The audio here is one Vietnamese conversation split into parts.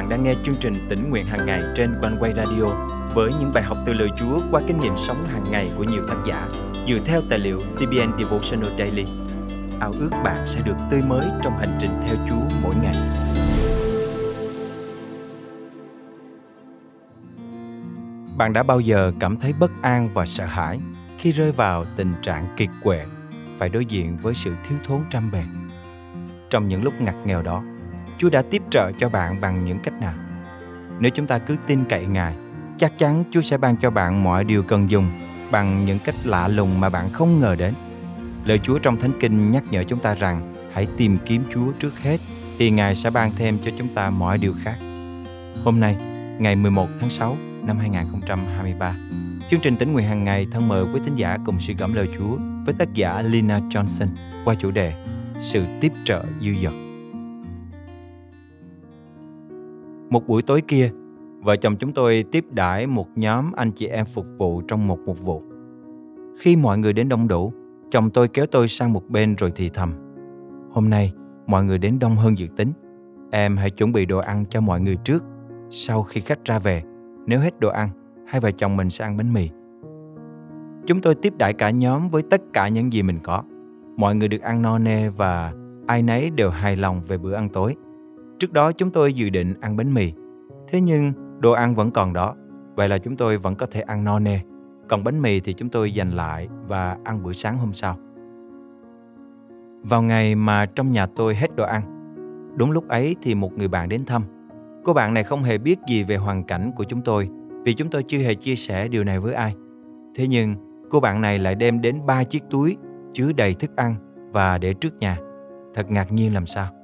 bạn đang nghe chương trình tỉnh nguyện hàng ngày trên quanh quay radio với những bài học từ lời Chúa qua kinh nghiệm sống hàng ngày của nhiều tác giả dựa theo tài liệu CBN Devotional Daily. Ao ước bạn sẽ được tươi mới trong hành trình theo Chúa mỗi ngày. Bạn đã bao giờ cảm thấy bất an và sợ hãi khi rơi vào tình trạng kiệt quệ, phải đối diện với sự thiếu thốn trăm bề? Trong những lúc ngặt nghèo đó, Chúa đã tiếp trợ cho bạn bằng những cách nào? Nếu chúng ta cứ tin cậy Ngài, chắc chắn Chúa sẽ ban cho bạn mọi điều cần dùng bằng những cách lạ lùng mà bạn không ngờ đến. Lời Chúa trong Thánh Kinh nhắc nhở chúng ta rằng hãy tìm kiếm Chúa trước hết thì Ngài sẽ ban thêm cho chúng ta mọi điều khác. Hôm nay, ngày 11 tháng 6 năm 2023, chương trình tính nguyện hàng ngày thân mời quý tín giả cùng suy gẫm lời Chúa với tác giả Lina Johnson qua chủ đề Sự tiếp trợ dư dật. Một buổi tối kia, vợ chồng chúng tôi tiếp đãi một nhóm anh chị em phục vụ trong một mục vụ. Khi mọi người đến đông đủ, chồng tôi kéo tôi sang một bên rồi thì thầm. Hôm nay, mọi người đến đông hơn dự tính. Em hãy chuẩn bị đồ ăn cho mọi người trước. Sau khi khách ra về, nếu hết đồ ăn, hai vợ chồng mình sẽ ăn bánh mì. Chúng tôi tiếp đãi cả nhóm với tất cả những gì mình có. Mọi người được ăn no nê và ai nấy đều hài lòng về bữa ăn tối. Trước đó chúng tôi dự định ăn bánh mì. Thế nhưng đồ ăn vẫn còn đó, vậy là chúng tôi vẫn có thể ăn no nê. Còn bánh mì thì chúng tôi dành lại và ăn bữa sáng hôm sau. Vào ngày mà trong nhà tôi hết đồ ăn, đúng lúc ấy thì một người bạn đến thăm. Cô bạn này không hề biết gì về hoàn cảnh của chúng tôi vì chúng tôi chưa hề chia sẻ điều này với ai. Thế nhưng, cô bạn này lại đem đến ba chiếc túi chứa đầy thức ăn và để trước nhà. Thật ngạc nhiên làm sao.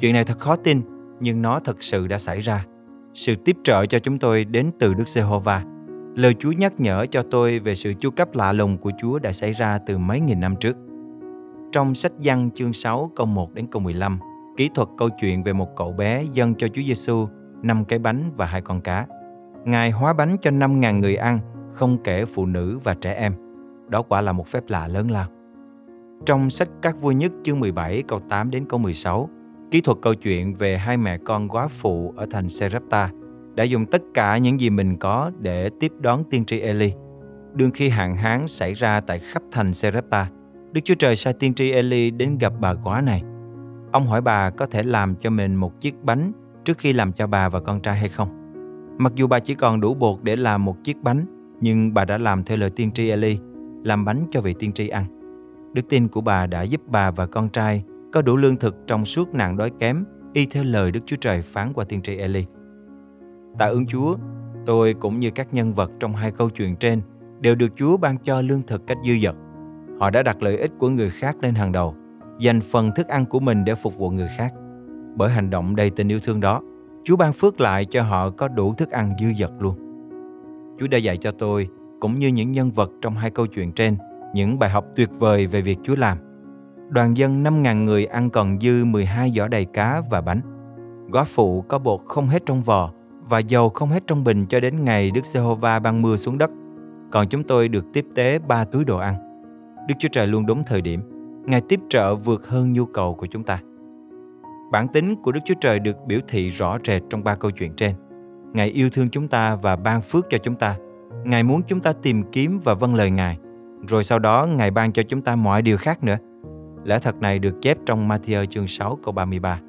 Chuyện này thật khó tin, nhưng nó thật sự đã xảy ra. Sự tiếp trợ cho chúng tôi đến từ Đức Giê-hô-va. Lời Chúa nhắc nhở cho tôi về sự chu cấp lạ lùng của Chúa đã xảy ra từ mấy nghìn năm trước. Trong sách Giăng chương 6 câu 1 đến câu 15, kỹ thuật câu chuyện về một cậu bé dâng cho Chúa Giêsu năm cái bánh và hai con cá. Ngài hóa bánh cho 5.000 người ăn, không kể phụ nữ và trẻ em. Đó quả là một phép lạ lớn lao. Trong sách Các vua nhất chương 17 câu 8 đến câu 16, kỹ thuật câu chuyện về hai mẹ con quá phụ ở thành Serapta đã dùng tất cả những gì mình có để tiếp đón tiên tri Eli. Đương khi hạn hán xảy ra tại khắp thành Serapta, Đức Chúa Trời sai tiên tri Eli đến gặp bà quá này. Ông hỏi bà có thể làm cho mình một chiếc bánh trước khi làm cho bà và con trai hay không. Mặc dù bà chỉ còn đủ bột để làm một chiếc bánh, nhưng bà đã làm theo lời tiên tri Eli, làm bánh cho vị tiên tri ăn. Đức tin của bà đã giúp bà và con trai có đủ lương thực trong suốt nạn đói kém, y theo lời Đức Chúa Trời phán qua tiên tri Eli. Tạ ơn Chúa, tôi cũng như các nhân vật trong hai câu chuyện trên đều được Chúa ban cho lương thực cách dư dật. Họ đã đặt lợi ích của người khác lên hàng đầu, dành phần thức ăn của mình để phục vụ người khác. Bởi hành động đầy tình yêu thương đó, Chúa ban phước lại cho họ có đủ thức ăn dư dật luôn. Chúa đã dạy cho tôi, cũng như những nhân vật trong hai câu chuyện trên, những bài học tuyệt vời về việc Chúa làm. Đoàn dân 5.000 người ăn còn dư 12 giỏ đầy cá và bánh. Góa phụ có bột không hết trong vò và dầu không hết trong bình cho đến ngày Đức Giê-hô-va ban mưa xuống đất. Còn chúng tôi được tiếp tế ba túi đồ ăn. Đức Chúa Trời luôn đúng thời điểm. Ngài tiếp trợ vượt hơn nhu cầu của chúng ta. Bản tính của Đức Chúa Trời được biểu thị rõ rệt trong ba câu chuyện trên. Ngài yêu thương chúng ta và ban phước cho chúng ta. Ngài muốn chúng ta tìm kiếm và vâng lời Ngài. Rồi sau đó, Ngài ban cho chúng ta mọi điều khác nữa. Lẽ thật này được chép trong Matthew chương 6 câu 33.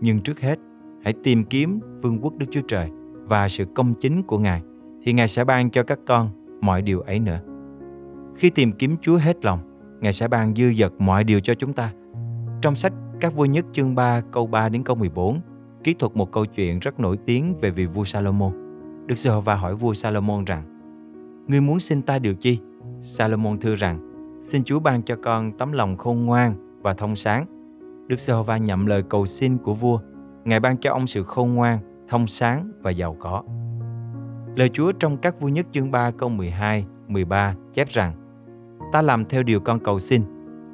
Nhưng trước hết, hãy tìm kiếm vương quốc Đức Chúa Trời và sự công chính của Ngài, thì Ngài sẽ ban cho các con mọi điều ấy nữa. Khi tìm kiếm Chúa hết lòng, Ngài sẽ ban dư dật mọi điều cho chúng ta. Trong sách Các vua nhất chương 3 câu 3 đến câu 14, kỹ thuật một câu chuyện rất nổi tiếng về vị vua Salomon. Đức Giê-hô-va hỏi vua Salomon rằng: Ngươi muốn xin ta điều chi? Salomon thưa rằng: Xin Chúa ban cho con tấm lòng khôn ngoan và thông sáng. Đức giê va nhậm lời cầu xin của vua. Ngài ban cho ông sự khôn ngoan, thông sáng và giàu có. Lời Chúa trong các vua nhất chương 3 câu 12, 13 chép rằng Ta làm theo điều con cầu xin,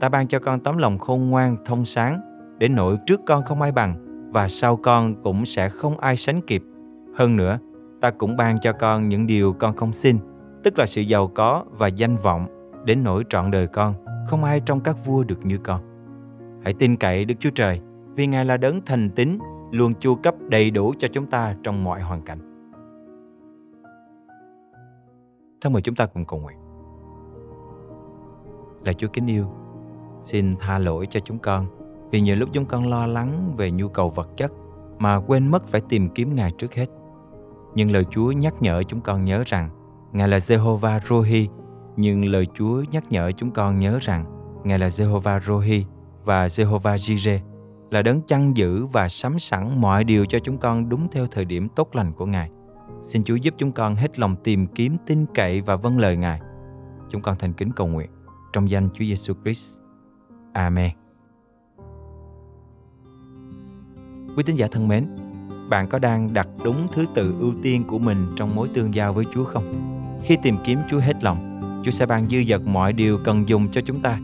ta ban cho con tấm lòng khôn ngoan, thông sáng, để nỗi trước con không ai bằng, và sau con cũng sẽ không ai sánh kịp. Hơn nữa, ta cũng ban cho con những điều con không xin, tức là sự giàu có và danh vọng, đến nỗi trọn đời con, không ai trong các vua được như con. Hãy tin cậy Đức Chúa Trời, vì Ngài là đấng thành tín, luôn chu cấp đầy đủ cho chúng ta trong mọi hoàn cảnh. Thân mời chúng ta cùng cầu nguyện. Là Chúa kính yêu, xin tha lỗi cho chúng con vì nhiều lúc chúng con lo lắng về nhu cầu vật chất mà quên mất phải tìm kiếm Ngài trước hết. Nhưng lời Chúa nhắc nhở chúng con nhớ rằng Ngài là Jehovah Rohi, nhưng lời Chúa nhắc nhở chúng con nhớ rằng Ngài là Jehovah Rohi và Jehovah Jireh là đấng chăn giữ và sắm sẵn mọi điều cho chúng con đúng theo thời điểm tốt lành của Ngài. Xin Chúa giúp chúng con hết lòng tìm kiếm, tin cậy và vâng lời Ngài. Chúng con thành kính cầu nguyện trong danh Chúa Giêsu Christ. Amen. Quý tín giả thân mến, bạn có đang đặt đúng thứ tự ưu tiên của mình trong mối tương giao với Chúa không? Khi tìm kiếm Chúa hết lòng, Chúa sẽ ban dư dật mọi điều cần dùng cho chúng ta.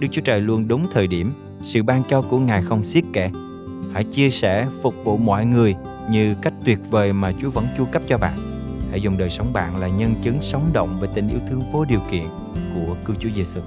Đức Chúa Trời luôn đúng thời điểm, sự ban cho của Ngài không xiết kẻ. Hãy chia sẻ, phục vụ mọi người như cách tuyệt vời mà Chúa vẫn chu cấp cho bạn. Hãy dùng đời sống bạn là nhân chứng sống động về tình yêu thương vô điều kiện của cứu Chúa Giêsu.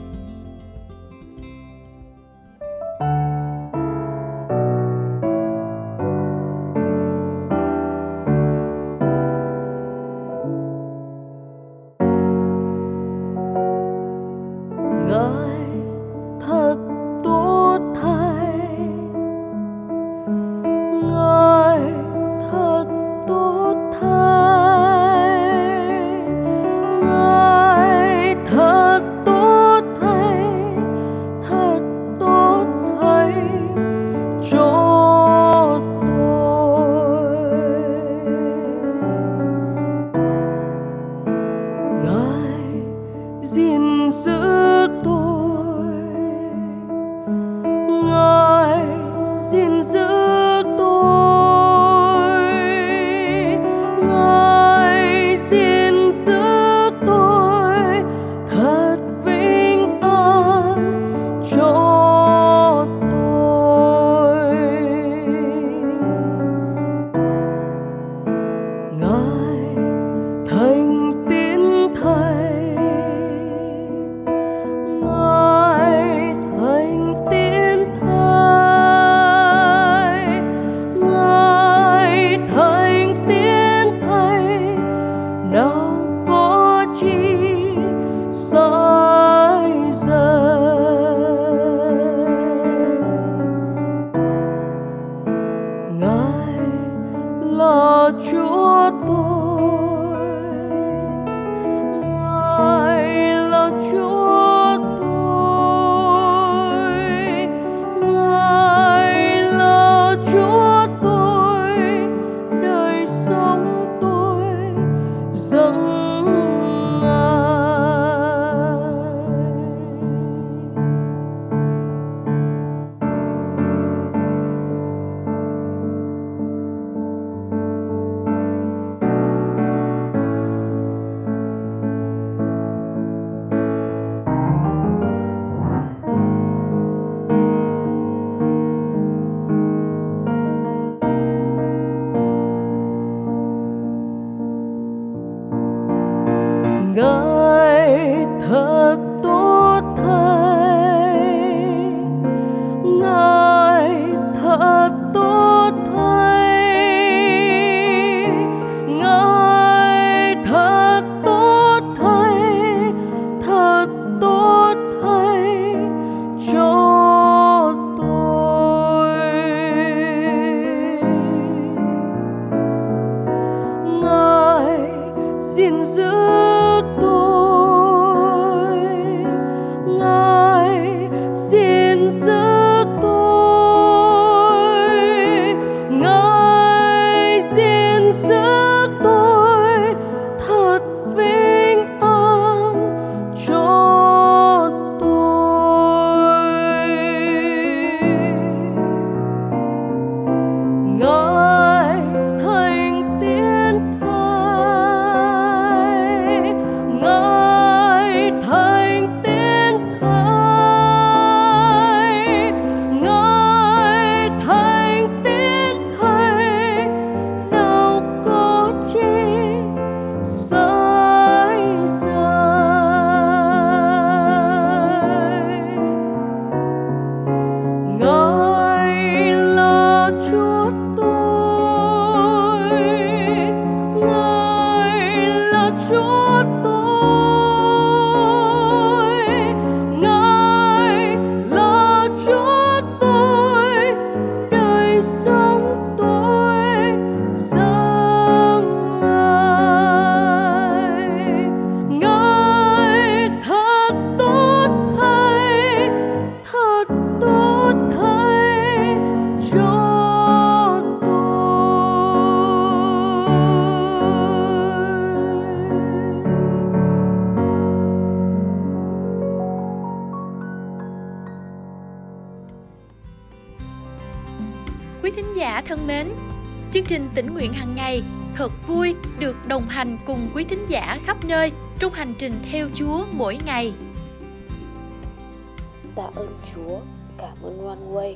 In the. Quý thính giả thân mến, chương trình tỉnh nguyện hàng ngày thật vui được đồng hành cùng quý thính giả khắp nơi trong hành trình theo Chúa mỗi ngày. Tạ ơn Chúa, cảm ơn One Way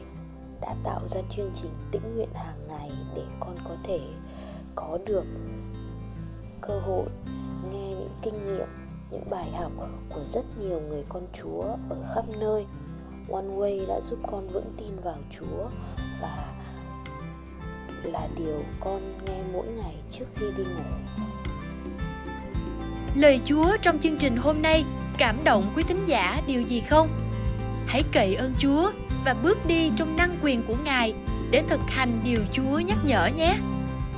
đã tạo ra chương trình tĩnh nguyện hàng ngày để con có thể có được cơ hội nghe những kinh nghiệm, những bài học của rất nhiều người con Chúa ở khắp nơi. One Way đã giúp con vững tin vào Chúa và là điều con nghe mỗi ngày trước khi đi ngủ. Lời Chúa trong chương trình hôm nay cảm động quý thính giả điều gì không? Hãy cậy ơn Chúa và bước đi trong năng quyền của Ngài để thực hành điều Chúa nhắc nhở nhé.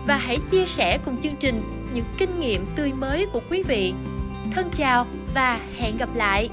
Và hãy chia sẻ cùng chương trình những kinh nghiệm tươi mới của quý vị. Thân chào và hẹn gặp lại.